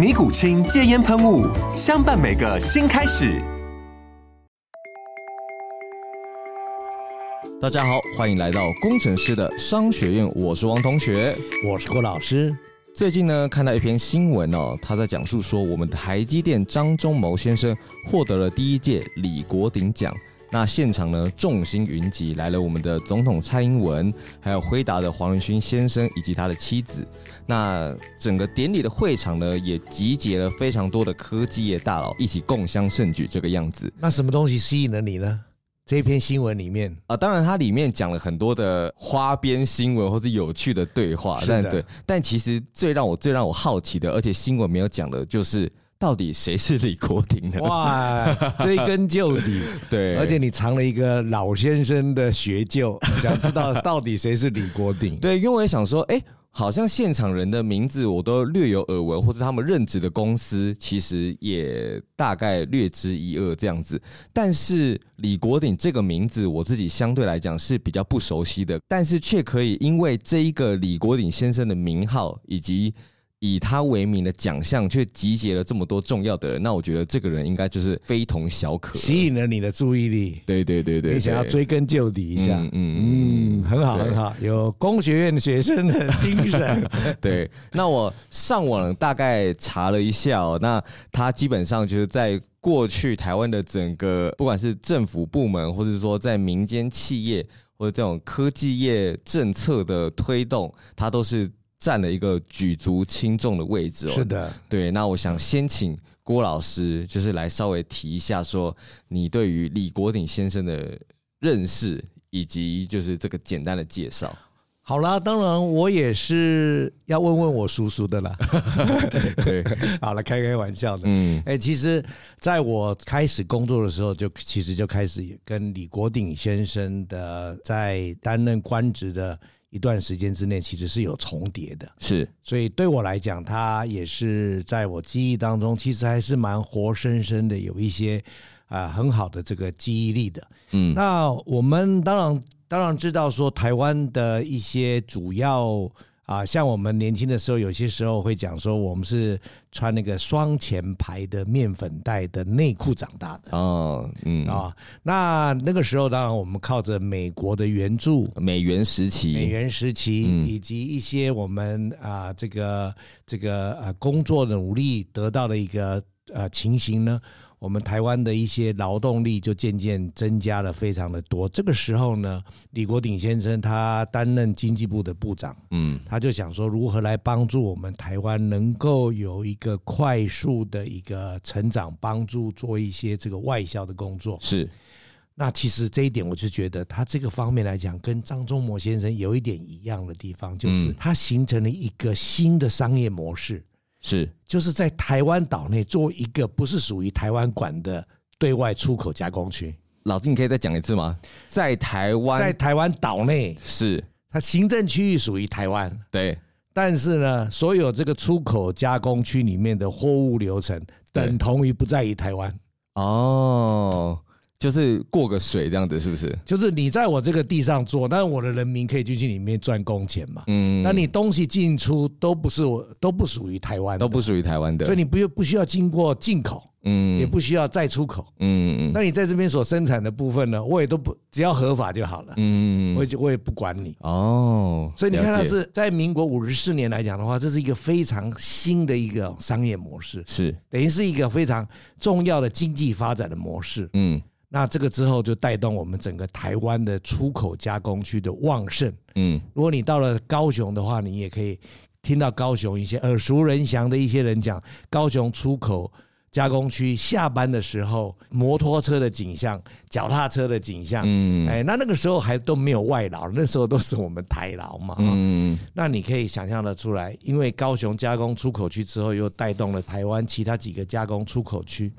尼古清戒烟喷雾，相伴每个新开始。大家好，欢迎来到工程师的商学院，我是王同学，我是郭老师。最近呢，看到一篇新闻哦，他在讲述说，我们的台积电张忠谋先生获得了第一届李国鼎奖。那现场呢，众星云集，来了我们的总统蔡英文，还有辉达的黄仁勋先生以及他的妻子。那整个典礼的会场呢，也集结了非常多的科技业大佬一起共襄盛举，这个样子。那什么东西吸引了你呢？这篇新闻里面啊，当然它里面讲了很多的花边新闻或者有趣的对话，但对，但其实最让我最让我好奇的，而且新闻没有讲的，就是。到底谁是李国鼎呢？哇，追根究底，对，而且你藏了一个老先生的学究，想知道到底谁是李国鼎？对，因为我也想说，哎、欸，好像现场人的名字我都略有耳闻，或者他们任职的公司其实也大概略知一二这样子。但是李国鼎这个名字，我自己相对来讲是比较不熟悉的，但是却可以因为这一个李国鼎先生的名号以及。以他为名的奖项，却集结了这么多重要的人，那我觉得这个人应该就是非同小可，吸引了你的注意力。对对对对，你想要追根究底一下，嗯嗯，嗯，很好很好，有工学院学生的精神。对，那我上网大概查了一下哦，那他基本上就是在过去台湾的整个，不管是政府部门，或者说在民间企业或者这种科技业政策的推动，他都是。占了一个举足轻重的位置哦。是的，对。那我想先请郭老师，就是来稍微提一下，说你对于李国鼎先生的认识，以及就是这个简单的介绍。好啦，当然我也是要问问我叔叔的啦。对，好了，开开玩笑的。嗯，哎，其实在我开始工作的时候，就其实就开始跟李国鼎先生的在担任官职的。一段时间之内，其实是有重叠的，是，所以对我来讲，他也是在我记忆当中，其实还是蛮活生生的，有一些啊、呃、很好的这个记忆力的。嗯，那我们当然当然知道说，台湾的一些主要。啊，像我们年轻的时候，有些时候会讲说，我们是穿那个双前排的面粉袋的内裤长大的。哦，嗯啊，那那个时候，当然我们靠着美国的援助，美元时期，美元时期，以及一些我们啊，这个这个呃工作努力得到的一个呃情形呢。我们台湾的一些劳动力就渐渐增加了非常的多。这个时候呢，李国鼎先生他担任经济部的部长，嗯，他就想说如何来帮助我们台湾能够有一个快速的一个成长，帮助做一些这个外销的工作。是，那其实这一点我就觉得他这个方面来讲，跟张忠谋先生有一点一样的地方，就是他形成了一个新的商业模式。是，就是在台湾岛内做一个不是属于台湾管的对外出口加工区。老师，你可以再讲一次吗？在台湾，在台湾岛内是它行政区域属于台湾，对。但是呢，所有这个出口加工区里面的货物流程等同于不在于台湾。哦。就是过个水这样子，是不是？就是你在我这个地上做，但是我的人民可以进去里面赚工钱嘛。嗯，那你东西进出都不是我，都不属于台湾，都不属于台湾的，所以你不用不需要经过进口，嗯，也不需要再出口，嗯嗯。那你在这边所生产的部分呢，我也都不只要合法就好了，嗯，我也我也不管你。哦。所以你看，它是在民国五十四年来讲的话，这是一个非常新的一个商业模式，是。等于是一个非常重要的经济发展的模式，嗯。那这个之后就带动我们整个台湾的出口加工区的旺盛。嗯，如果你到了高雄的话，你也可以听到高雄一些耳熟能详的一些人讲高雄出口加工区下班的时候摩托车的景象、脚踏车的景象。嗯，哎，那那个时候还都没有外劳，那时候都是我们台劳嘛。嗯，那你可以想象得出来，因为高雄加工出口区之后，又带动了台湾其他几个加工出口区。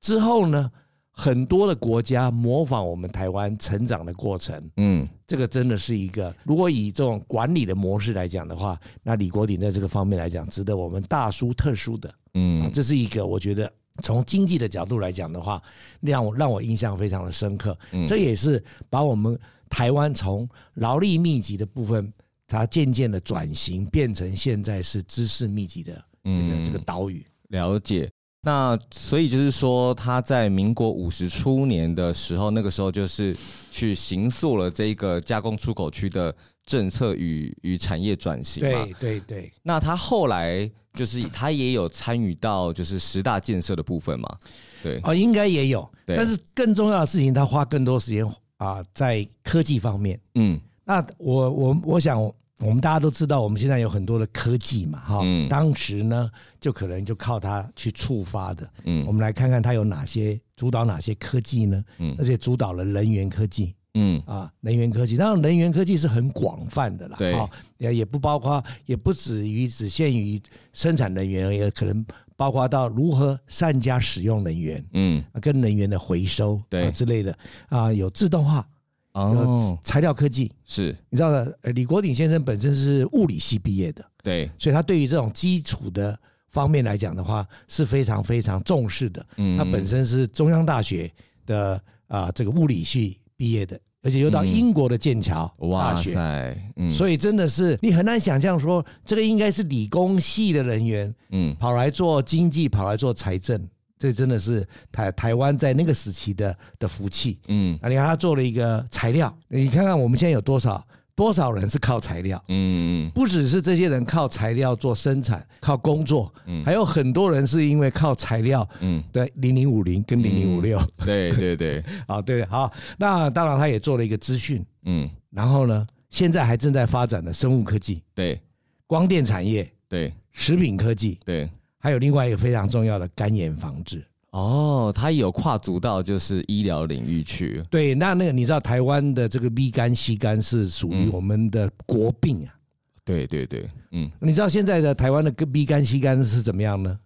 之后呢，很多的国家模仿我们台湾成长的过程，嗯，这个真的是一个，如果以这种管理的模式来讲的话，那李国鼎在这个方面来讲，值得我们大书特书的，嗯，这是一个我觉得从经济的角度来讲的话，让我让我印象非常的深刻，这也是把我们台湾从劳力密集的部分，它渐渐的转型变成现在是知识密集的这个这个岛屿，了解。那所以就是说，他在民国五十初年的时候，那个时候就是去行塑了这个加工出口区的政策与与产业转型嘛。对对对。那他后来就是他也有参与到就是十大建设的部分嘛？对。哦，应该也有。但是更重要的事情，他花更多时间啊在科技方面。嗯。那我我我想。我们大家都知道，我们现在有很多的科技嘛，哈，当时呢，就可能就靠它去触发的。嗯，我们来看看它有哪些主导哪些科技呢？嗯，而且主导了能源科技。嗯，啊，能源科技，当然能源科技是很广泛的啦。对，也也不包括，也不止于只限于生产能源，也可能包括到如何善加使用能源。嗯，跟能源的回收对之类的啊，有自动化。哦，材料科技。是。你知道的。李国鼎先生本身是物理系毕业的，对，所以他对于这种基础的方面来讲的话是非常非常重视的。嗯，他本身是中央大学的啊这个物理系毕业的，而且又到英国的剑桥大学，哇塞，嗯，所以真的是你很难想象说这个应该是理工系的人员，嗯，跑来做经济，跑来做财政。这真的是台台湾在那个时期的的福气，嗯，啊，你看他做了一个材料，你看看我们现在有多少多少人是靠材料，嗯，不只是这些人靠材料做生产、靠工作，嗯，还有很多人是因为靠材料，嗯，对，零零五零跟零零五六，对对对，好对 好，那当然他也做了一个资讯，嗯，然后呢，现在还正在发展的生物科技，对，光电产业，对，食品科技，对。还有另外一个非常重要的肝炎防治哦，它有跨足到就是医疗领域去。对，那那个你知道台湾的这个 B 肝、C 肝是属于我们的国病啊？对对对，嗯，你知道现在的台湾的 B 肝、C 肝是怎么样呢？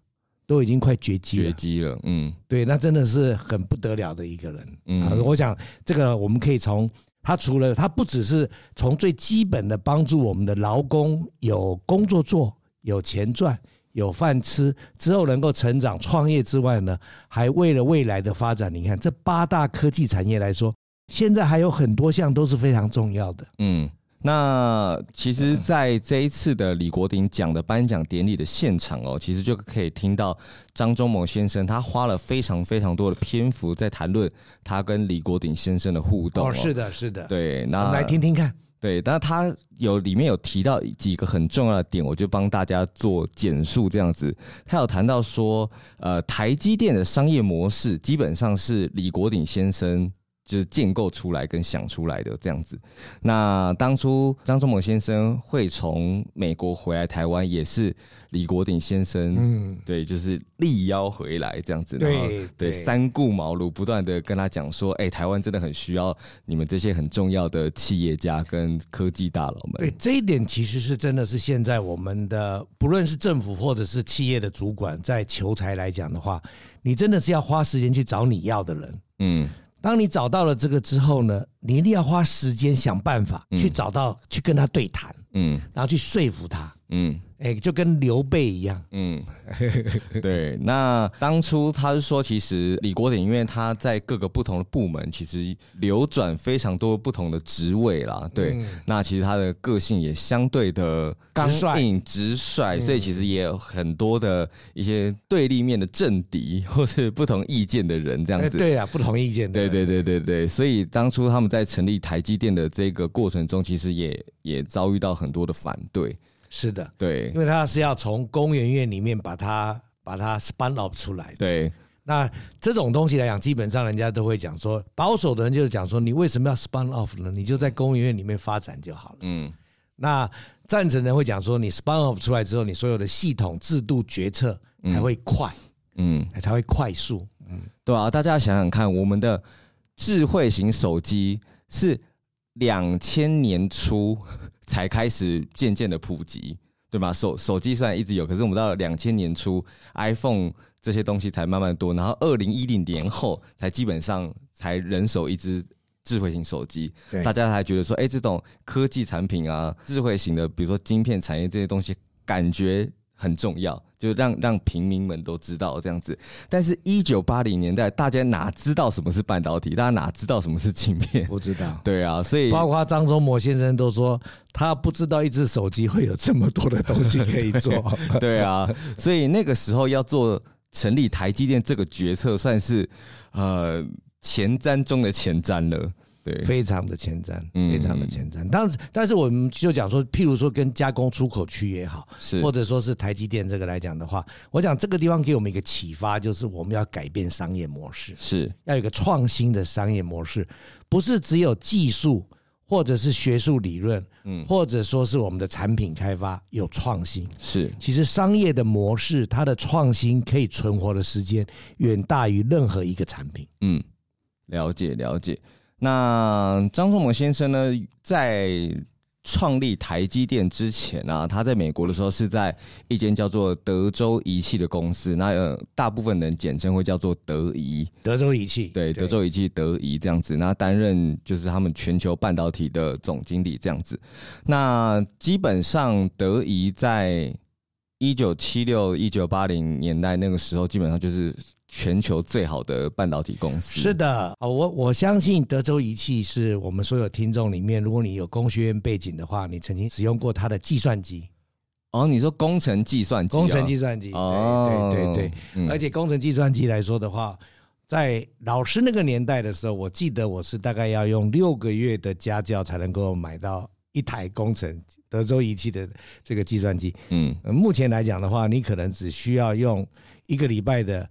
都已经快绝迹了，绝迹了。嗯，对，那真的是很不得了的一个人。嗯，我想这个我们可以从他除了他不只是从最基本的帮助我们的劳工有工作做、有钱赚。有饭吃之后能够成长创业之外呢，还为了未来的发展，你看这八大科技产业来说，现在还有很多项都是非常重要的。嗯，那其实，在这一次的李国鼎奖的颁奖典礼的现场哦，其实就可以听到张忠谋先生他花了非常非常多的篇幅在谈论他跟李国鼎先生的互动。哦，是的，是的。对，那我们来听听看。对，但他有里面有提到几个很重要的点，我就帮大家做简述这样子。他有谈到说，呃，台积电的商业模式基本上是李国鼎先生。就是建构出来跟想出来的这样子。那当初张忠谋先生会从美国回来台湾，也是李国鼎先生，嗯，对，就是力邀回来这样子。对对，三顾茅庐，不断的跟他讲说，哎，台湾真的很需要你们这些很重要的企业家跟科技大佬们。对，这一点其实是真的是现在我们的不论是政府或者是企业的主管在求才来讲的话，你真的是要花时间去找你要的人。嗯。当你找到了这个之后呢，你一定要花时间想办法去找到，嗯、去跟他对谈，嗯，然后去说服他，嗯。哎，就跟刘备一样。嗯，对。那当初他是说，其实李国鼎，因为他在各个不同的部门，其实流转非常多不同的职位啦。对。嗯、那其实他的个性也相对的刚硬直率，所以其实也有很多的一些对立面的政敌，或是不同意见的人这样子。对啊，不同意见。对对对对对。所以当初他们在成立台积电的这个过程中，其实也也遭遇到很多的反对。是的，对，因为它是要从工研院里面把它把它 spun off 出来的。对，那这种东西来讲，基本上人家都会讲说，保守的人就是讲说，你为什么要 spun off 呢？你就在工研院里面发展就好了。嗯，那赞成的人会讲说，你 spun off 出来之后，你所有的系统、制度、决策才会快，嗯，才会快速。嗯，对啊，大家想想看，我们的智慧型手机是两千年初才开始渐渐的普及，对吗？手手机虽然一直有，可是我们到了两千年初，iPhone。这些东西才慢慢多，然后二零一零年后才基本上才人手一支智慧型手机，大家才觉得说，哎，这种科技产品啊，智慧型的，比如说晶片产业这些东西，感觉很重要，就让让平民们都知道这样子。但是，一九八零年代，大家哪知道什么是半导体？大家哪知道什么是晶片？不知道。对啊，所以包括张忠谋先生都说，他不知道一只手机会有这么多的东西可以做。对，对啊，所以那个时候要做。成立台积电这个决策算是呃前瞻中的前瞻了，对，非常的前瞻，非常的前瞻。嗯、但是，但是我们就讲说，譬如说跟加工出口区也好，是或者说是台积电这个来讲的话，我讲这个地方给我们一个启发，就是我们要改变商业模式，是要有一个创新的商业模式，不是只有技术。或者是学术理论，嗯，或者说是我们的产品开发有创新，是。其实商业的模式，它的创新可以存活的时间远大于任何一个产品。嗯，了解了解。那张忠谋先生呢，在。创立台积电之前啊，他在美国的时候是在一间叫做德州仪器的公司，那呃，大部分人简称会叫做德仪。德州仪器，对，德州仪器德仪这样子，那担任就是他们全球半导体的总经理这样子。那基本上德仪在一九七六、一九八零年代那个时候，基本上就是。全球最好的半导体公司是的，我我相信德州仪器是我们所有听众里面，如果你有工学院背景的话，你曾经使用过它的计算机。哦，你说工程计算机？工程计算机，哦，对对对对。而且工程计算机来说的话，在老师那个年代的时候，我记得我是大概要用六个月的家教才能够买到一台工程德州仪器的这个计算机。嗯，目前来讲的话，你可能只需要用一个礼拜的。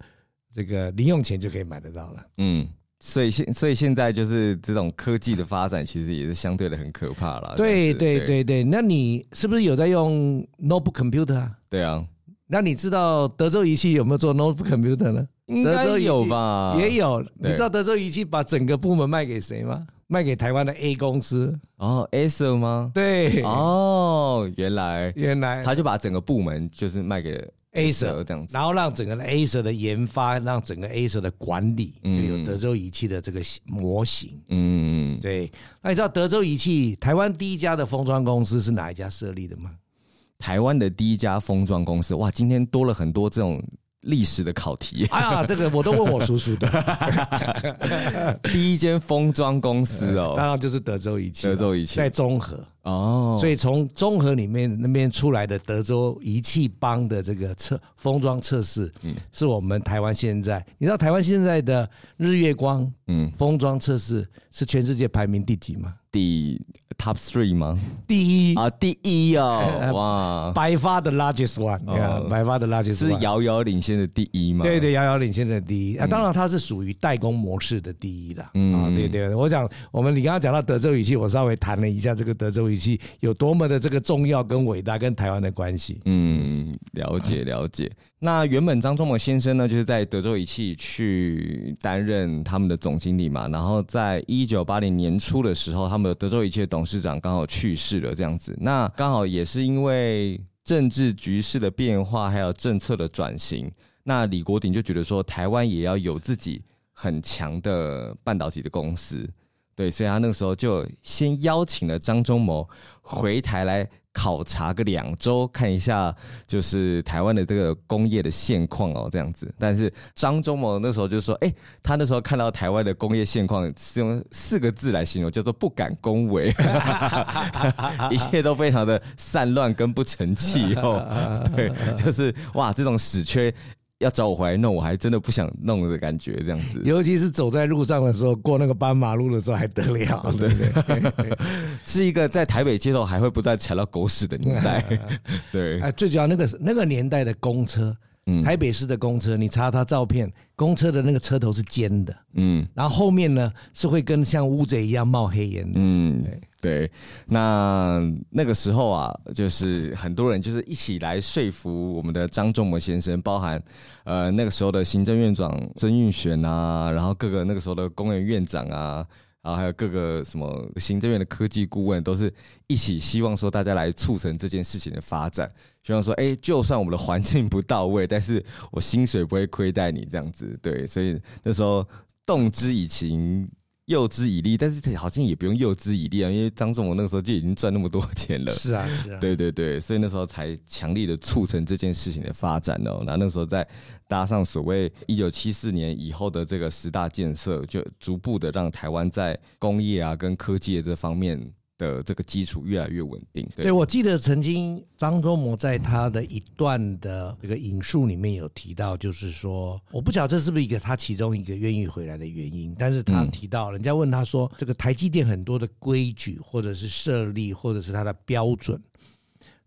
这个零用钱就可以买得到了。嗯，所以现所以现在就是这种科技的发展，其实也是相对的很可怕了。对对对对，那你是不是有在用 notebook computer 啊？对啊，那你知道德州仪器有没有做 notebook computer 呢？应该有吧？也有。你知道德州仪器把整个部门卖给谁吗？卖给台湾的 A 公司。哦，Acer 吗？对。哦，原来原来他就把整个部门就是卖给了。Acer 这样子，然后让整个 Acer 的研发，让整个 Acer 的管理，就有德州仪器的这个模型。嗯，对。那你知道德州仪器台湾第一家的封装公司是哪一家设立的吗？台湾的第一家封装公司，哇，今天多了很多这种。历史的考题，哎呀，这个我都问我叔叔的。第一间封装公司哦，当然就是德州仪器，德州仪器。在中和。哦，所以从中和里面那边出来的德州仪器帮的这个测封装测试，嗯，是我们台湾现在，你知道台湾现在的日月光，嗯，封装测试是全世界排名第几吗？第 top three 吗？第一啊，第一哦，哇，百发的 largest one，百发的 largest one 是遥遥领先的第一吗？对对，遥遥领先的第一啊，当然它是属于代工模式的第一啦。嗯，对对，我想我们你刚刚讲到德州仪器，我稍微谈了一下这个德州仪器有多么的这个重要跟伟大，跟台湾的关系。嗯，了解了解。那原本张忠谋先生呢，就是在德州仪器去担任他们的总经理嘛，然后在一九八零年初的时候，他们的德州仪器的董董事长刚好去世了，这样子。那刚好也是因为政治局势的变化，还有政策的转型，那李国鼎就觉得说，台湾也要有自己很强的半导体的公司，对，所以他那个时候就先邀请了张忠谋回台来。考察个两周，看一下就是台湾的这个工业的现况哦，这样子。但是张忠谋那时候就说：“哎，他那时候看到台湾的工业现况，是用四个字来形容，叫做不敢恭维，一切都非常的散乱跟不成器哦。对，就是哇，这种死缺。”要找我回来弄，我还真的不想弄的感觉，这样子。尤其是走在路上的时候，过那个斑马路的时候还得了，对不对？是一个在台北街头还会不断踩到狗屎的年代。对，哎，最主要那个那个年代的公车嗯，台北市的公车，你查他照片，公车的那个车头是尖的，嗯，然后后面呢是会跟像乌贼一样冒黑烟的，嗯，对，对，那那个时候啊，就是很多人就是一起来说服我们的张仲谋先生，包含呃那个时候的行政院长曾运璇啊，然后各个那个时候的工人院长啊。然后还有各个什么行政院的科技顾问，都是一起希望说大家来促成这件事情的发展，希望说，哎，就算我们的环境不到位，但是我薪水不会亏待你这样子，对，所以那时候动之以情。诱之以利，但是好像也不用诱之以利啊，因为张仲谋那个时候就已经赚那么多钱了。是啊，是啊，对对对，所以那时候才强力的促成这件事情的发展哦。那那时候再搭上所谓一九七四年以后的这个十大建设，就逐步的让台湾在工业啊跟科技的这方面。的这个基础越来越稳定。对，对，我记得曾经张忠谋在他的一段的这个引述里面有提到，就是说，我不晓得这是不是一个他其中一个愿意回来的原因，但是他提到，人家问他说，这个台积电很多的规矩或者是设立或者是它的标准，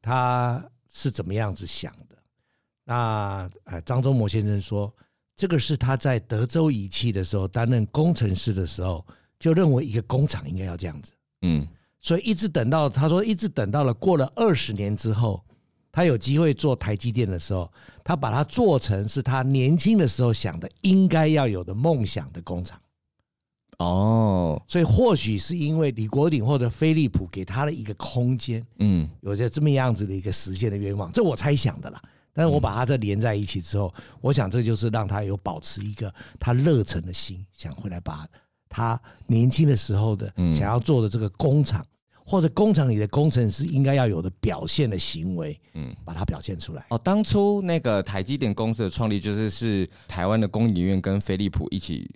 他是怎么样子想的？那呃，张忠谋先生说，这个是他在德州仪器的时候担任工程师的时候就认为一个工厂应该要这样子。嗯。所以一直等到他说，一直等到了过了二十年之后，他有机会做台积电的时候，他把它做成是他年轻的时候想的应该要有的梦想的工厂。哦，所以或许是因为李国鼎或者飞利浦给他了一个空间，嗯，有着这么样子的一个实现的愿望，这我猜想的啦。但是我把它这连在一起之后，我想这就是让他有保持一个他热忱的心，想回来把。他年轻的时候的想要做的这个工厂，或者工厂里的工程师应该要有的表现的行为，嗯，把它表现出来。哦，当初那个台积电公司的创立，就是是台湾的工研院跟飞利浦一起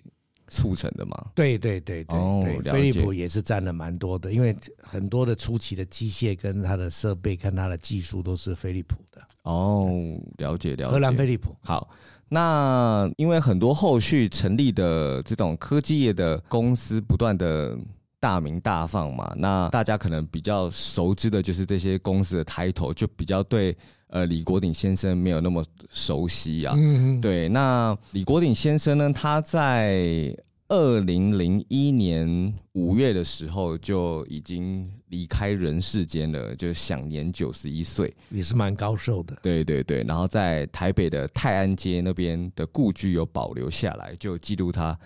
促成的嘛？对对对对对，飞利浦也是占了蛮多的，因为很多的初期的机械跟它的设备跟它的技术都是飞利浦的。哦，了解了解。荷兰飞利浦好。那因为很多后续成立的这种科技业的公司不断的大名大放嘛，那大家可能比较熟知的就是这些公司的抬头，就比较对呃李国鼎先生没有那么熟悉啊。嗯，对，那李国鼎先生呢，他在。二零零一年五月的时候就已经离开人世间了，就享年九十一岁，也是蛮高寿的。对对对，然后在台北的泰安街那边的故居有保留下来，就记录他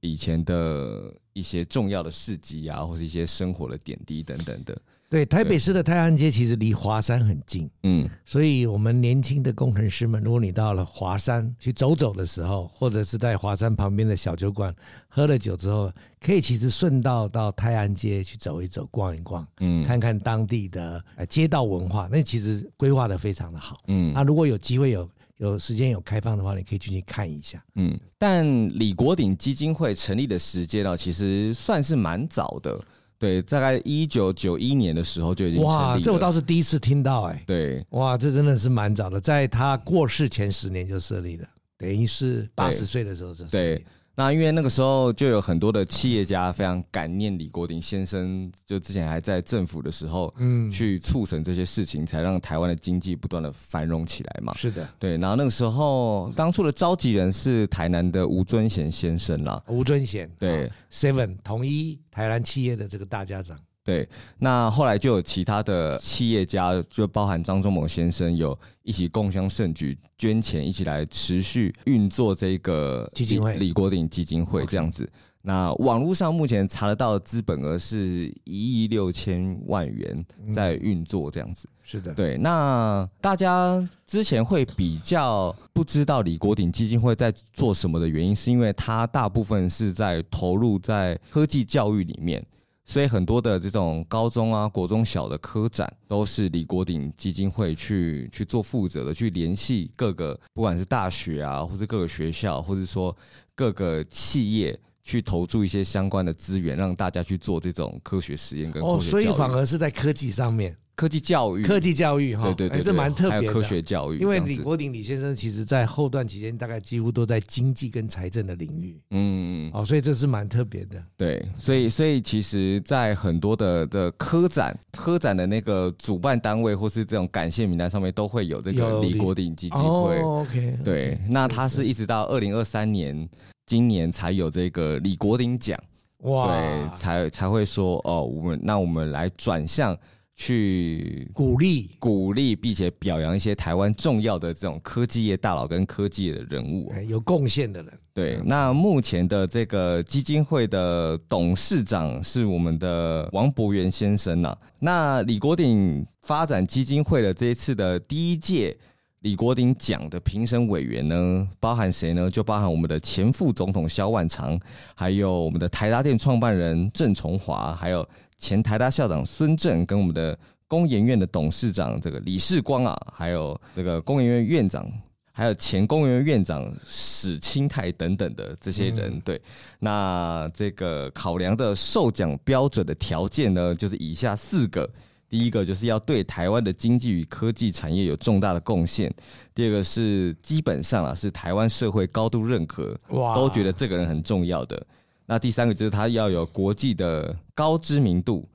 以前的一些重要的事迹啊，或是一些生活的点滴等等的。对，台北市的泰安街其实离华山很近，嗯，所以我们年轻的工程师们，如果你到了华山去走走的时候，或者是在华山旁边的小酒馆喝了酒之后，可以其实顺道到泰安街去走一走、逛一逛，嗯，看看当地的呃街道文化，那其实规划的非常的好，嗯，那如果有机会有有时间有开放的话，你可以进去看一下，嗯。但李国鼎基金会成立的时间呢，其实算是蛮早的。对，大概一九九一年的时候就已经成立了。哇，这我倒是第一次听到哎。对，哇，这真的是蛮早的，在他过世前十年就设立了，等于是八十岁的时候就设立。对。那因为那个时候就有很多的企业家非常感念李国鼎先生，就之前还在政府的时候，嗯，去促成这些事情，才让台湾的经济不断的繁荣起来嘛。是的，对。然后那个时候，当初的召集人是台南的吴尊贤先生啦。吴尊贤，对，Seven 统一台南企业的这个大家长。对，那后来就有其他的企业家，就包含张忠谋先生，有一起共襄盛举，捐钱一起来持续运作这个基金会，李国鼎基金会这样子。那网络上目前查得到的资本额是一亿六千万元在运作这样子。是的，对。那大家之前会比较不知道李国鼎基金会在做什么的原因，是因为它大部分是在投入在科技教育里面。所以很多的这种高中啊、国中小的科展，都是李国鼎基金会去去做负责的，去联系各个不管是大学啊，或是各个学校，或者说各个企业，去投注一些相关的资源，让大家去做这种科学实验跟。哦，所以反而是在科技上面。科技教育，科技教育哈，对对对，这蛮特别的。还有科学教育，因为李国鼎李先生其实在后段期间，大概几乎都在经济跟财政的领域，嗯，哦，所以这是蛮特别的。对，所以所以其实，在很多的的科展、科展的那个主办单位或是这种感谢名单上面，都会有这个李国鼎基金会。哦，OK，对，那他是一直到二零二三年，今年才有这个李国鼎奖。哇，对，才才会说哦，我们那我们来转向去鼓励鼓励，并且表扬一些台湾重要的这种科技业大佬跟科技业的人物，有贡献的人。对，那目前的这个基金会的董事长是我们的王博元先生呐、啊。那李国鼎发展基金会的这一次的第一届。李国鼎奖的评审委员呢，包含谁呢？就包含我们的前副总统萧万长，还有我们的台达电创办人郑崇华，还有前台大校长孙正，跟我们的工研院的董事长这个李世光啊，还有这个工研院院长，还有前工研院院长史清泰等等的这些人。嗯、对，那这个考量的授奖标准的条件呢，就是以下四个。第一个就是要对台湾的经济与科技产业有重大的贡献。第二个是基本上啊是台湾社会高度认可，哇，都觉得这个人很重要的。那第三个就是他要有国际的高知名度。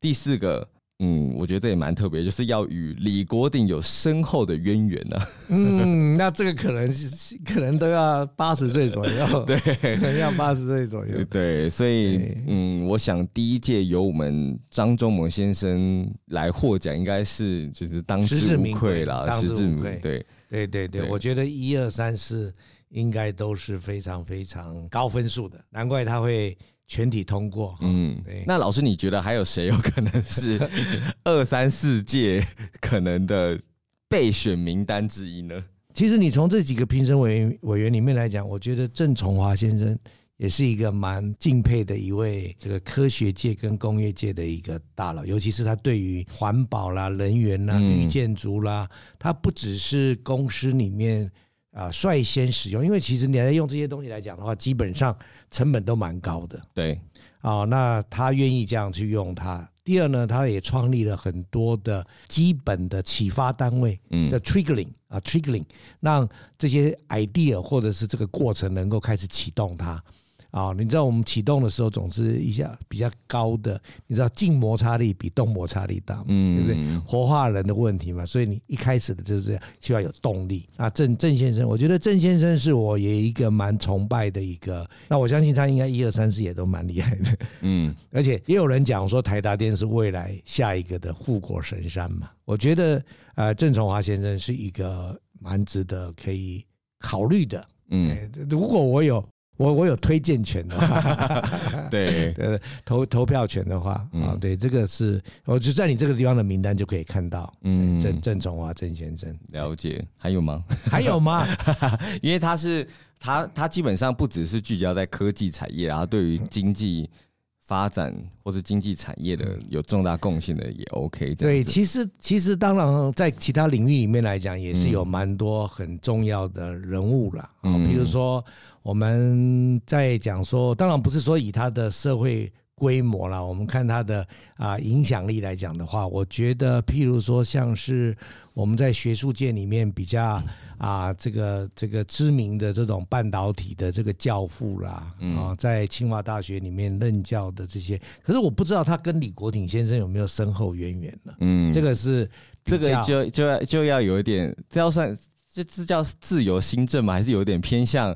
第四个。嗯，我觉得这也蛮特别，就是要与李国鼎有深厚的渊源呢、啊。嗯，那这个可能是可能都要八十岁左右，对，可能要八十岁左右。对，所以嗯，我想第一届由我们张忠谋先生来获奖，应该是就是当之无愧了，当之无愧。对，对，对，对，我觉得一二三四应该都是非常非常高分数的，难怪他会。全体通过，嗯，那老师，你觉得还有谁有可能是 二三四届可能的备选名单之一呢？其实你从这几个评审委员委员里面来讲，我觉得郑崇华先生也是一个蛮敬佩的一位这个科学界跟工业界的一个大佬，尤其是他对于环保啦、能源啦、绿建筑啦，他不只是公司里面。啊，率先使用，因为其实你在用这些东西来讲的话，基本上成本都蛮高的。对，啊，那他愿意这样去用它。第二呢，他也创立了很多的基本的启发单位嗯的 triggering 啊，triggering，让这些 idea 或者是这个过程能够开始启动它。啊，你知道我们启动的时候总是一下比较高的，你知道静摩擦力比动摩擦力大，嗯，对不对？活化人的问题嘛，所以你一开始的就是这样，需要有动力。那郑郑先生，我觉得郑先生是我也一个蛮崇拜的一个，那我相信他应该一二三四也都蛮厉害的，嗯，而且也有人讲说台达电是未来下一个的护国神山嘛。我觉得呃，郑崇华先生是一个蛮值得可以考虑的，嗯，如果我有。我我有推荐权的话，对，呃，投投票权的话，啊，对，这个是，我就在你这个地方的名单就可以看到，嗯，郑郑崇华郑先生，了解，还有吗？还有吗？因为他是他他基本上不只是聚焦在科技产业，然后对于经济。发展或者经济产业的有重大贡献的也 OK。对，其实其实当然在其他领域里面来讲，也是有蛮多很重要的人物了啊。比如说我们在讲说，当然不是说以他的社会规模啦，我们看他的啊影响力来讲的话，我觉得譬如说像是我们在学术界里面比较。啊，这个这个知名的这种半导体的这个教父啦，啊，在清华大学里面任教的这些，可是我不知道他跟李国鼎先生有没有深厚渊源了。嗯，这个是这个就就要就要有一点，这要算这这叫自由新政吗？还是有点偏向？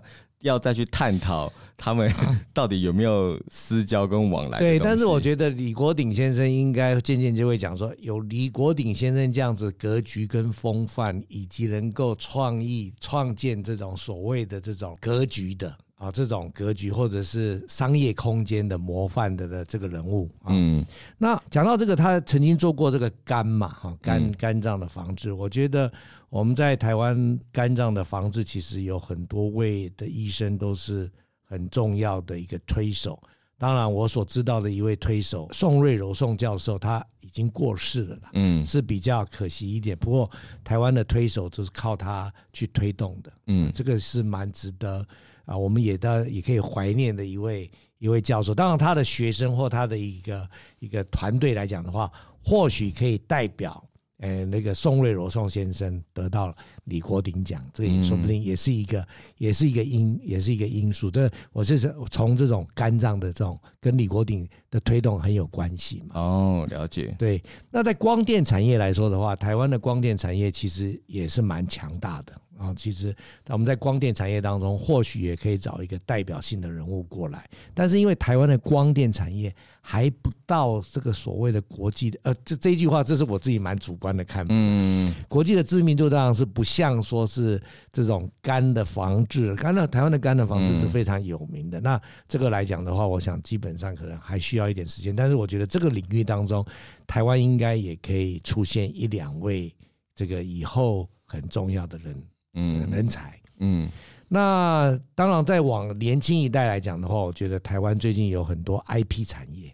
要再去探讨他们 到底有没有私交跟往来。对，但是我觉得李国鼎先生应该渐渐就会讲说，有李国鼎先生这样子格局跟风范，以及能够创意创建这种所谓的这种格局的。啊，这种格局或者是商业空间的模范的的这个人物啊，嗯，那讲到这个，他曾经做过这个肝嘛，哈，肝肝脏的防治，我觉得我们在台湾肝脏的防治，其实有很多位的医生都是很重要的一个推手。当然，我所知道的一位推手宋瑞柔宋教授，他已经过世了啦，嗯，是比较可惜一点。不过台湾的推手就是靠他去推动的，嗯，这个是蛮值得。啊，我们也当也可以怀念的一位一位教授。当然，他的学生或他的一个一个团队来讲的话，或许可以代表。呃，那个宋瑞罗宋先生得到李国鼎奖，这也说不定也是一个，嗯、也是一个因，也是一个因素。这我是从这种肝脏的这种跟李国鼎的推动很有关系嘛。哦，了解。对，那在光电产业来说的话，台湾的光电产业其实也是蛮强大的。啊，其实我们在光电产业当中，或许也可以找一个代表性的人物过来。但是因为台湾的光电产业还不到这个所谓的国际的，呃，这这一句话，这是我自己蛮主观的看法。嗯，国际的知名度当然是不像说是这种干的防治，肝的台湾的干的防治是非常有名的。那这个来讲的话，我想基本上可能还需要一点时间。但是我觉得这个领域当中，台湾应该也可以出现一两位这个以后很重要的人。嗯，人才，嗯，那当然，再往年轻一代来讲的话，我觉得台湾最近有很多 IP 产业，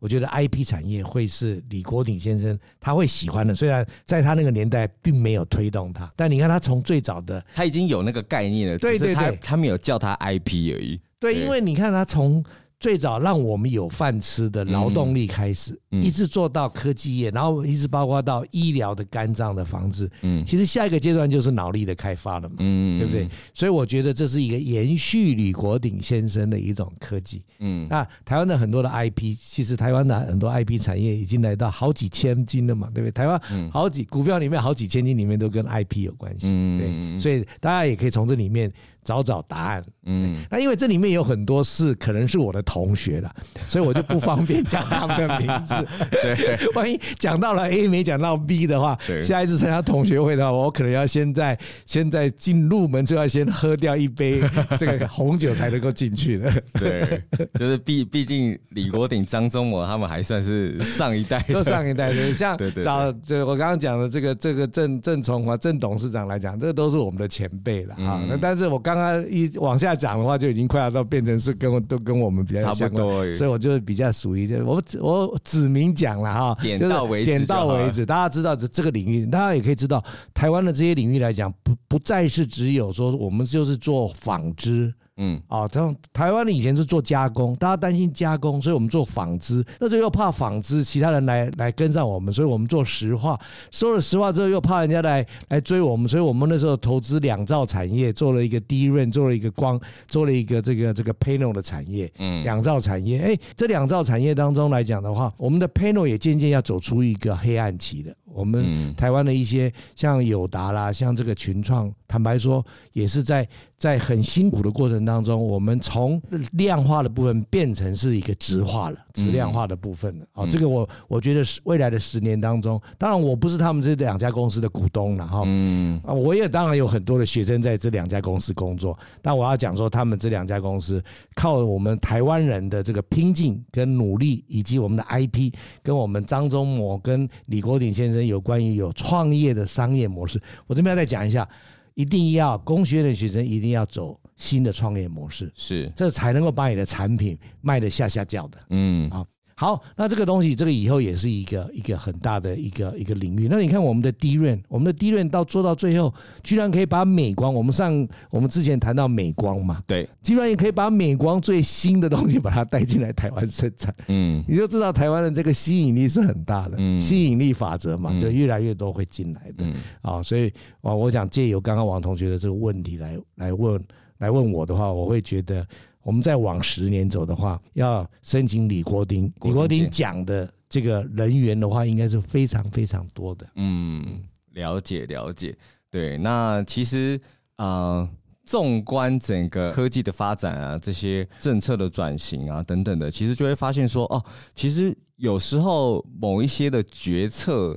我觉得 IP 产业会是李国鼎先生他会喜欢的。虽然在他那个年代并没有推动他，但你看他从最早的他已经有那个概念了，对对对，他没有叫他 IP 而已。对，因为你看他从。最早让我们有饭吃的劳动力开始，一直做到科技业，然后一直包括到医疗的肝脏的防治。嗯，其实下一个阶段就是脑力的开发了嘛，嗯，对不对？所以我觉得这是一个延续李国鼎先生的一种科技。嗯，那台湾的很多的 IP，其实台湾的很多 IP 产业已经来到好几千斤了嘛，对不对？台湾好几股票里面好几千斤里面都跟 IP 有关系，对，所以大家也可以从这里面。找找答案，嗯，那因为这里面有很多是可能是我的同学了，所以我就不方便讲他们的名字。对，万一讲到了 A 没讲到 B 的话，下一次参加同学会的话，我可能要先在先在进入门就要先喝掉一杯 这个红酒才能够进去的。对，就是毕毕竟李国鼎、张忠谋他们还算是上一代，都上一代的。像找这我刚刚讲的这个这个郑郑崇华郑董事长来讲，这个都是我们的前辈了啊。那但是我刚。刚刚一往下讲的话，就已经快要到变成是跟我都跟我们比较相关，差不多，所以我就比较属于我我指明讲了哈，点到为止，点到为止。大家知道这这个领域，大家也可以知道，台湾的这些领域来讲，不不再是只有说我们就是做纺织。嗯，哦，台台湾的以前是做加工，大家担心加工，所以我们做纺织。那时候又怕纺织其他人来来跟上我们，所以我们做石化。说了石化之后，又怕人家来来追我们，所以我们那时候投资两兆产业，做了一个 DRAM，做了一个光，做了一个这个这个 panel 的产业。嗯，两兆产业，哎，这两兆产业当中来讲的话，我们的 panel 也渐渐要走出一个黑暗期了。我们台湾的一些像友达啦，像这个群创，坦白说也是在在很辛苦的过程当中，我们从量化的部分变成是一个质化了，质量化的部分了。好，这个我我觉得是未来的十年当中，当然我不是他们这两家公司的股东了哈，嗯，啊，我也当然有很多的学生在这两家公司工作，但我要讲说，他们这两家公司靠我们台湾人的这个拼劲跟努力，以及我们的 IP，跟我们张忠谋跟李国鼎先生。有关于有创业的商业模式，我这边要再讲一下，一定要工学院的学生一定要走新的创业模式，是。这才能够把你的产品卖得下下叫的，嗯，啊。好，那这个东西，这个以后也是一个一个很大的一个一个领域。那你看我们的 DRAM，我们的 DRAM 到做到最后，居然可以把美光，我们上我们之前谈到美光嘛，对，居然也可以把美光最新的东西把它带进来台湾生产。嗯，你就知道台湾的这个吸引力是很大的，嗯，吸引力法则嘛，就越来越多会进来的。啊，所以啊，我想借由刚刚王同学的这个问题来来问来问我的话，我会觉得。我们再往十年走的话，要申请李国鼎、李国鼎讲的这个人员的话，应该是非常非常多的。嗯，了解了解。对，那其实啊，纵、观整个科技的发展啊，这些政策的转型啊等等的，其实就会发现说，哦，其实有时候某一些的决策，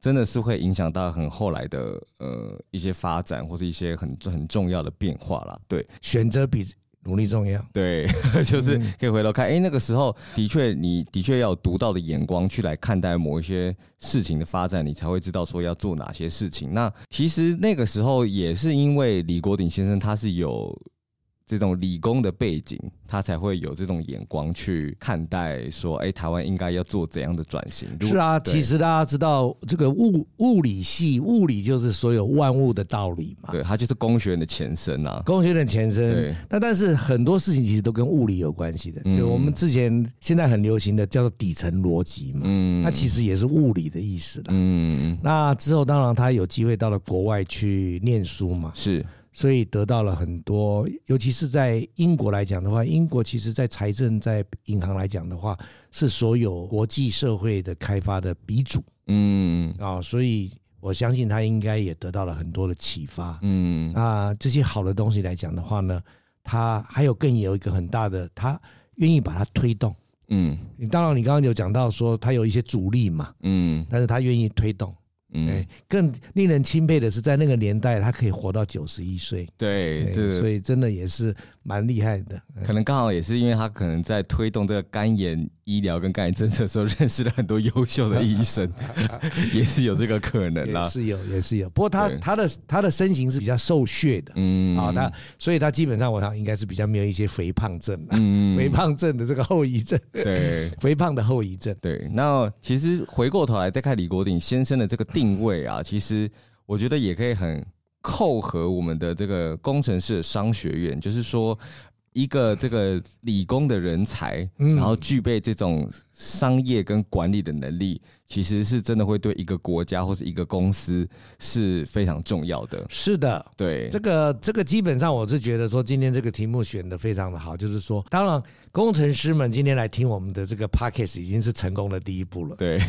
真的是会影响到很后来的呃一些发展，或者一些很很重要的变化啦。对，选择比。努力重要，对，就是可以回头看，哎、欸，那个时候的确，你的确要有独到的眼光去来看待某一些事情的发展，你才会知道说要做哪些事情。那其实那个时候也是因为李国鼎先生他是有这种理工的背景，他才会有这种眼光去看待说，哎，台湾应该要做怎样的转型？是啊，其实大家知道，这个物物理系，物理就是所有万物的道理嘛。对，它就是工学院的前身啊，工学院的前身。对，那但是很多事情其实都跟物理有关系的。就我们之前现在很流行的叫做底层逻辑嘛，嗯，那其实也是物理的意思啦。嗯，那之后当然他有机会到了国外去念书嘛，是。所以得到了很多，尤其是在英国来讲的话，英国其实在财政、在银行来讲的话，是所有国际社会的开发的鼻祖。嗯啊，所以我相信他应该也得到了很多的启发。嗯，那这些好的东西来讲的话呢，他还有更有一个很大的，他愿意把它推动。嗯，你当然你刚刚有讲到说他有一些阻力嘛。嗯，但是他愿意推动。嗯，更令人钦佩的是，在那个年代，他可以活到九十一岁。对，对，所以真的也是蛮厉害的。可能刚好也是因为他可能在推动这个肝炎医疗跟肝炎政策的时候，认识了很多优秀的医生，也是有这个可能啦。是有，也是有。不过他他的他的身形是比较瘦削的，嗯，啊，他所以他基本上我想应该是比较没有一些肥胖症，嗯，肥胖症的这个后遗症，对，肥胖的后遗症。对，那其实回过头来再看李国鼎先生的这个定。定位啊，其实我觉得也可以很扣合我们的这个工程师的商学院，就是说一个这个理工的人才，然后具备这种商业跟管理的能力。其实是真的会对一个国家或者一个公司是非常重要的。是的，对这个这个基本上我是觉得说今天这个题目选的非常的好，就是说，当然工程师们今天来听我们的这个 podcast 已经是成功的第一步了。对，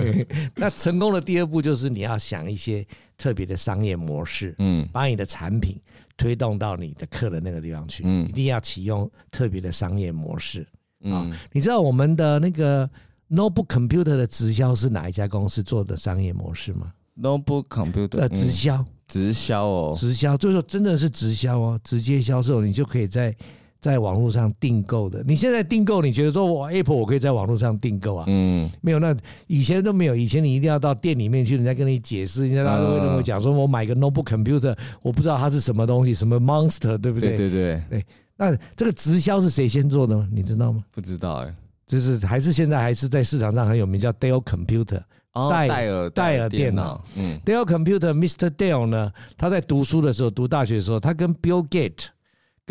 那成功的第二步就是你要想一些特别的商业模式，嗯，把你的产品推动到你的客人那个地方去，嗯，一定要启用特别的商业模式。嗯，你知道我们的那个。Notebook Computer 的直销是哪一家公司做的商业模式吗？Notebook Computer 呃直销，直销哦，直销就是说真的是直销哦，直接销售，你就可以在在网络上订购的。你现在订购，你觉得说我 Apple 我可以在网络上订购啊？嗯，没有，那以前都没有，以前你一定要到店里面去，人家跟你解释，人家大家都会跟我讲说我买个 Notebook Computer，我不知道它是什么东西，什么 Monster，对不对？对对对对。那这个直销是谁先做的？你知道吗？不知道哎。就是还是现在还是在市场上很有名，叫 Dell Computer，戴尔戴尔电脑。嗯，Dell Computer，Mr. Dell 呢，他在读书的时候，读大学的时候，他跟 Bill Gates、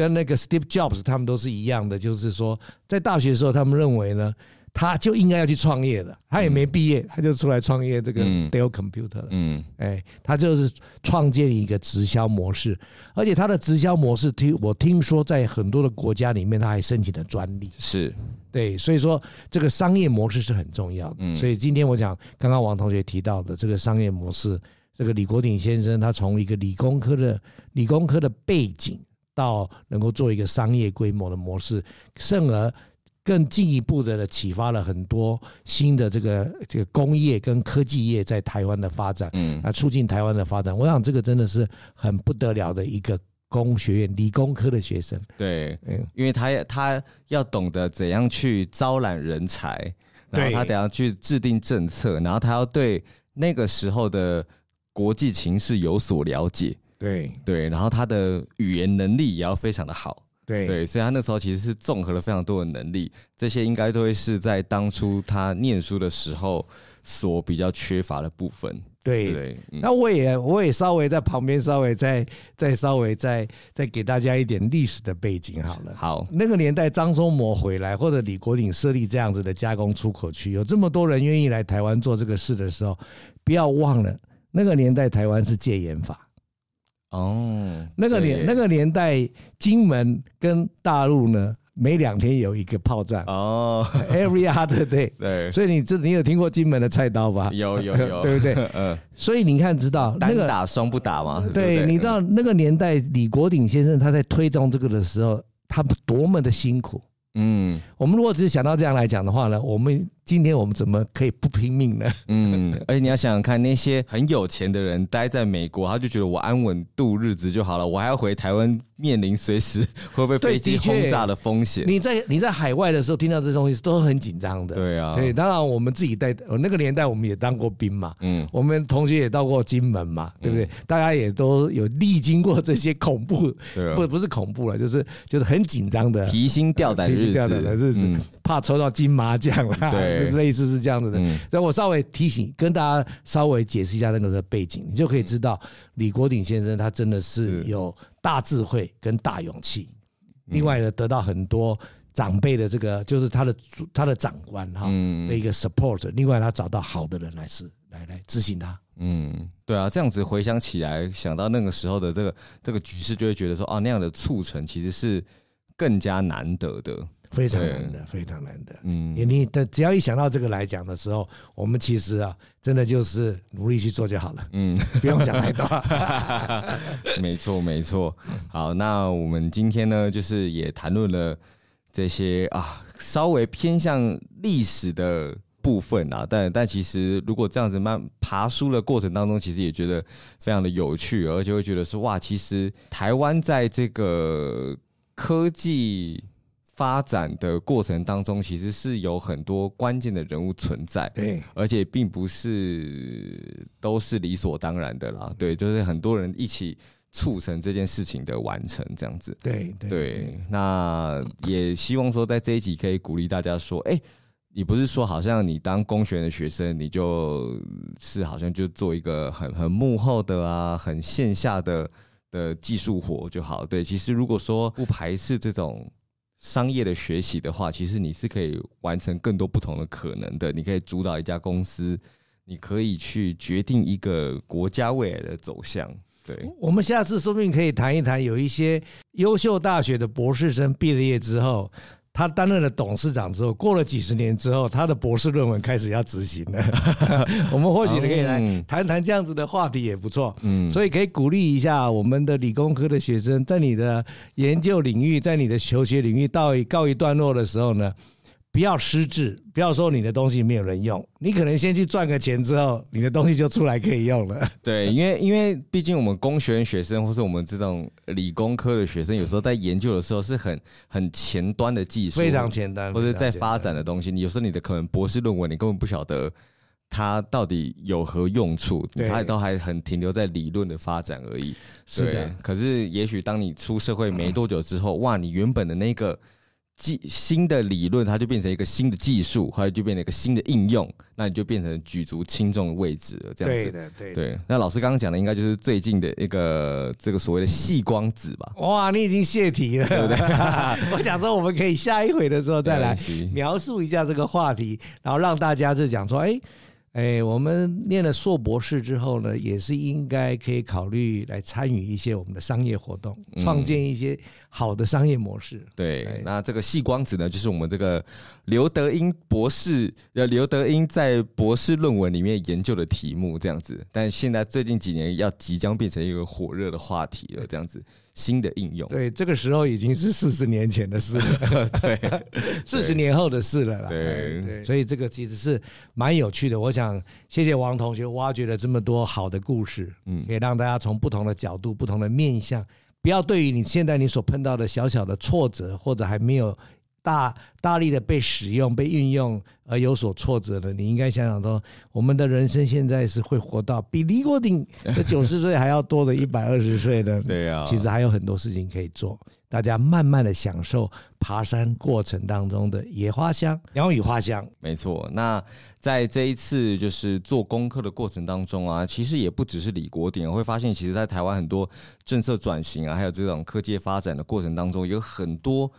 跟那个 Steve Jobs 他们都是一样的，就是说在大学的时候，他们认为呢。他就应该要去创业的，他也没毕业，他就出来创业这个 Dell Computer 了。嗯，哎，他就是创建一个直销模式，而且他的直销模式听我听说在很多的国家里面，他还申请了专利。是，对，所以说这个商业模式是很重要的。所以今天我讲，刚刚王同学提到的这个商业模式，这个李国鼎先生他从一个理工科的理工科的背景，到能够做一个商业规模的模式，甚而。更进一步的启发了很多新的这个这个工业跟科技业在台湾的发展，嗯，啊，促进台湾的发展。我想这个真的是很不得了的一个工学院理工科的学生。对，嗯，因为他他要懂得怎样去招揽人才，然后他怎样去制定政策，然后他要对那个时候的国际情势有所了解。对对，然后他的语言能力也要非常的好。对对，所以他那时候其实是综合了非常多的能力，这些应该都会是在当初他念书的时候所比较缺乏的部分。对对，那我也我也稍微在旁边稍微再再稍微再再给大家一点历史的背景好了。好，那个年代张忠谋回来，或者李国鼎设立这样子的加工出口区，有这么多人愿意来台湾做这个事的时候，不要忘了那个年代台湾是戒严法。哦，那个年那个年代，金门跟大陆呢，每两天有一个炮战哦，every other day。对，所以你这你有听过金门的菜刀吧？有有有，对不对？嗯。所以你看，知道那个单打双不打吗？对，你知道那个年代，李国鼎先生他在推动这个的时候，他多么的辛苦。嗯，我们如果只是想到这样来讲的话呢，我们今天我们怎么可以不拼命呢？嗯，而且你要想想看，那些很有钱的人待在美国，他就觉得我安稳度日子就好了，我还要回台湾面临随时会被飞机轰炸的风险。你在你在海外的时候听到这东西都很紧张的。对啊，对，当然我们自己在，那个年代我们也当过兵嘛，嗯，我们同学也到过金门嘛，对不对？嗯、大家也都有历经过这些恐怖，不不是恐怖了，就是就是很紧张的提心吊胆、提心吊胆的日子，嗯、怕抽到金麻将啦，对，类似是这样子的。那、嗯、我稍微提醒，跟大家稍微解释一下那个的背景，你就可以知道李国鼎先生他真的是有大智慧跟大勇气。另外呢，得到很多长辈的这个，就是他的他的长官哈的一个 support。另外，他找到好的人来是来来执行他。嗯，对啊，这样子回想起来，想到那个时候的这个这个局势，就会觉得说，啊，那样的促成其实是更加难得的，非常难的，非常难的。嗯，你的只要一想到这个来讲的时候，我们其实啊，真的就是努力去做就好了。嗯，不用想太多。没错，没错。好，那我们今天呢，就是也谈论了这些啊，稍微偏向历史的。部分啊，但但其实如果这样子慢爬书的过程当中，其实也觉得非常的有趣，而且会觉得说哇，其实台湾在这个科技发展的过程当中，其实是有很多关键的人物存在，对，而且并不是都是理所当然的啦，对，就是很多人一起促成这件事情的完成，这样子，对对，对，那也希望说在这一集可以鼓励大家说，哎。你不是说好像你当工学院的学生，你就是好像就做一个很很幕后的啊，很线下的的技术活就好。对，其实如果说不排斥这种商业的学习的话，其实你是可以完成更多不同的可能的。你可以主导一家公司，你可以去决定一个国家未来的走向。对，我们下次说不定可以谈一谈，有一些优秀大学的博士生毕了业之后。他担任了董事长之后，过了几十年之后，他的博士论文开始要执行了。我们或许可以来谈谈这样子的话题也不错。嗯，所以可以鼓励一下我们的理工科的学生，在你的研究领域，在你的求学领域到一告一段落的时候呢，不要失智，不要说你的东西没有人用，你可能先去赚个钱之后，你的东西就出来可以用了。对，因为因为毕竟我们工学院学生，或是我们这种理工科的学生，有时候在研究的时候是很很前端的技术，非常前端，或者在发展的东西。你有时候你的可能博士论文，你根本不晓得它到底有何用处，它也都还很停留在理论的发展而已。是的，可是也许当你出社会没多久之后，哇，你原本的那个。技新的理论，它就变成一个新的技术，后来就变成一个新的应用，那你就变成举足轻重的位置了。这样子，对的，对的对。那老师刚刚讲的，应该就是最近的一个这个所谓的细光子吧？哇，你已经泄题了，对不对？我想说，我们可以下一回的时候再来描述一下这个话题，然后让大家就讲说，哎。哎，我们念了硕博士之后呢，也是应该可以考虑来参与一些我们的商业活动，创建一些好的商业模式。嗯、对，哎、那这个细光子呢，就是我们这个刘德英博士，呃，刘德英在博士论文里面研究的题目这样子，但现在最近几年要即将变成一个火热的话题了，这样子。新的应用，对，这个时候已经是四十年前的事了，对，四十年后的事了啦，对对，所以这个其实是蛮有趣的。我想谢谢王同学挖掘了这么多好的故事，嗯，可以让大家从不同的角度、不同的面向，不要对于你现在你所碰到的小小的挫折或者还没有。大大力的被使用、被运用而有所挫折的，你应该想想说，我们的人生现在是会活到比李国鼎的九十岁还要多的一百二十岁的。对啊，其实还有很多事情可以做，大家慢慢的享受爬山过程当中的野花香、鸟语花香。没错，那在这一次就是做功课的过程当中啊，其实也不只是李国鼎，我会发现，其实在台湾很多政策转型啊，还有这种科技发展的过程当中，有很多。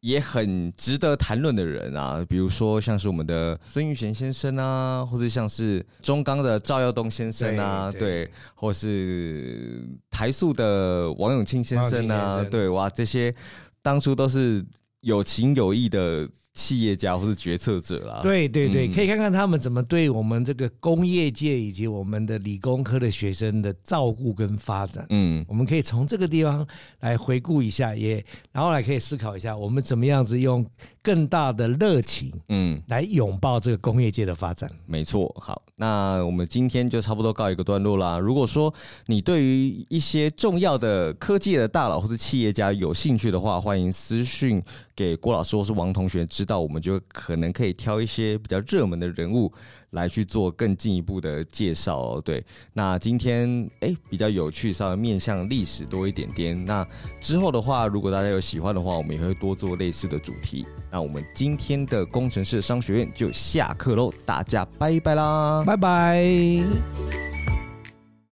也很值得谈论的人啊，比如说像是我们的孙玉贤先生啊，或者像是中钢的赵耀东先生啊，对，对，对，或是台塑的王永庆先生啊，对，哇，这些当初都是有情有义的。企业家或是决策者啦，对对对，可以看看他们怎么对我们这个工业界以及我们的理工科的学生的照顾跟发展。嗯，我们可以从这个地方来回顾一下，也然后来可以思考一下，我们怎么样子用更大的热情，嗯，来拥抱这个工业界的发展。没错，好，那我们今天就差不多告一个段落啦。如果说你对于一些重要的科技的大佬或者企业家有兴趣的话，欢迎私讯给郭老师或是王同学，知道我们就可能可以挑一些比较热门的人物来去做更进一步的介绍哦。对，那今天诶比较有趣，稍微面向历史多一点点。那之后的话，如果大家有喜欢的话，我们也会多做类似的主题。那我们今天的工程师商学院就下课喽，大家拜拜啦，拜拜。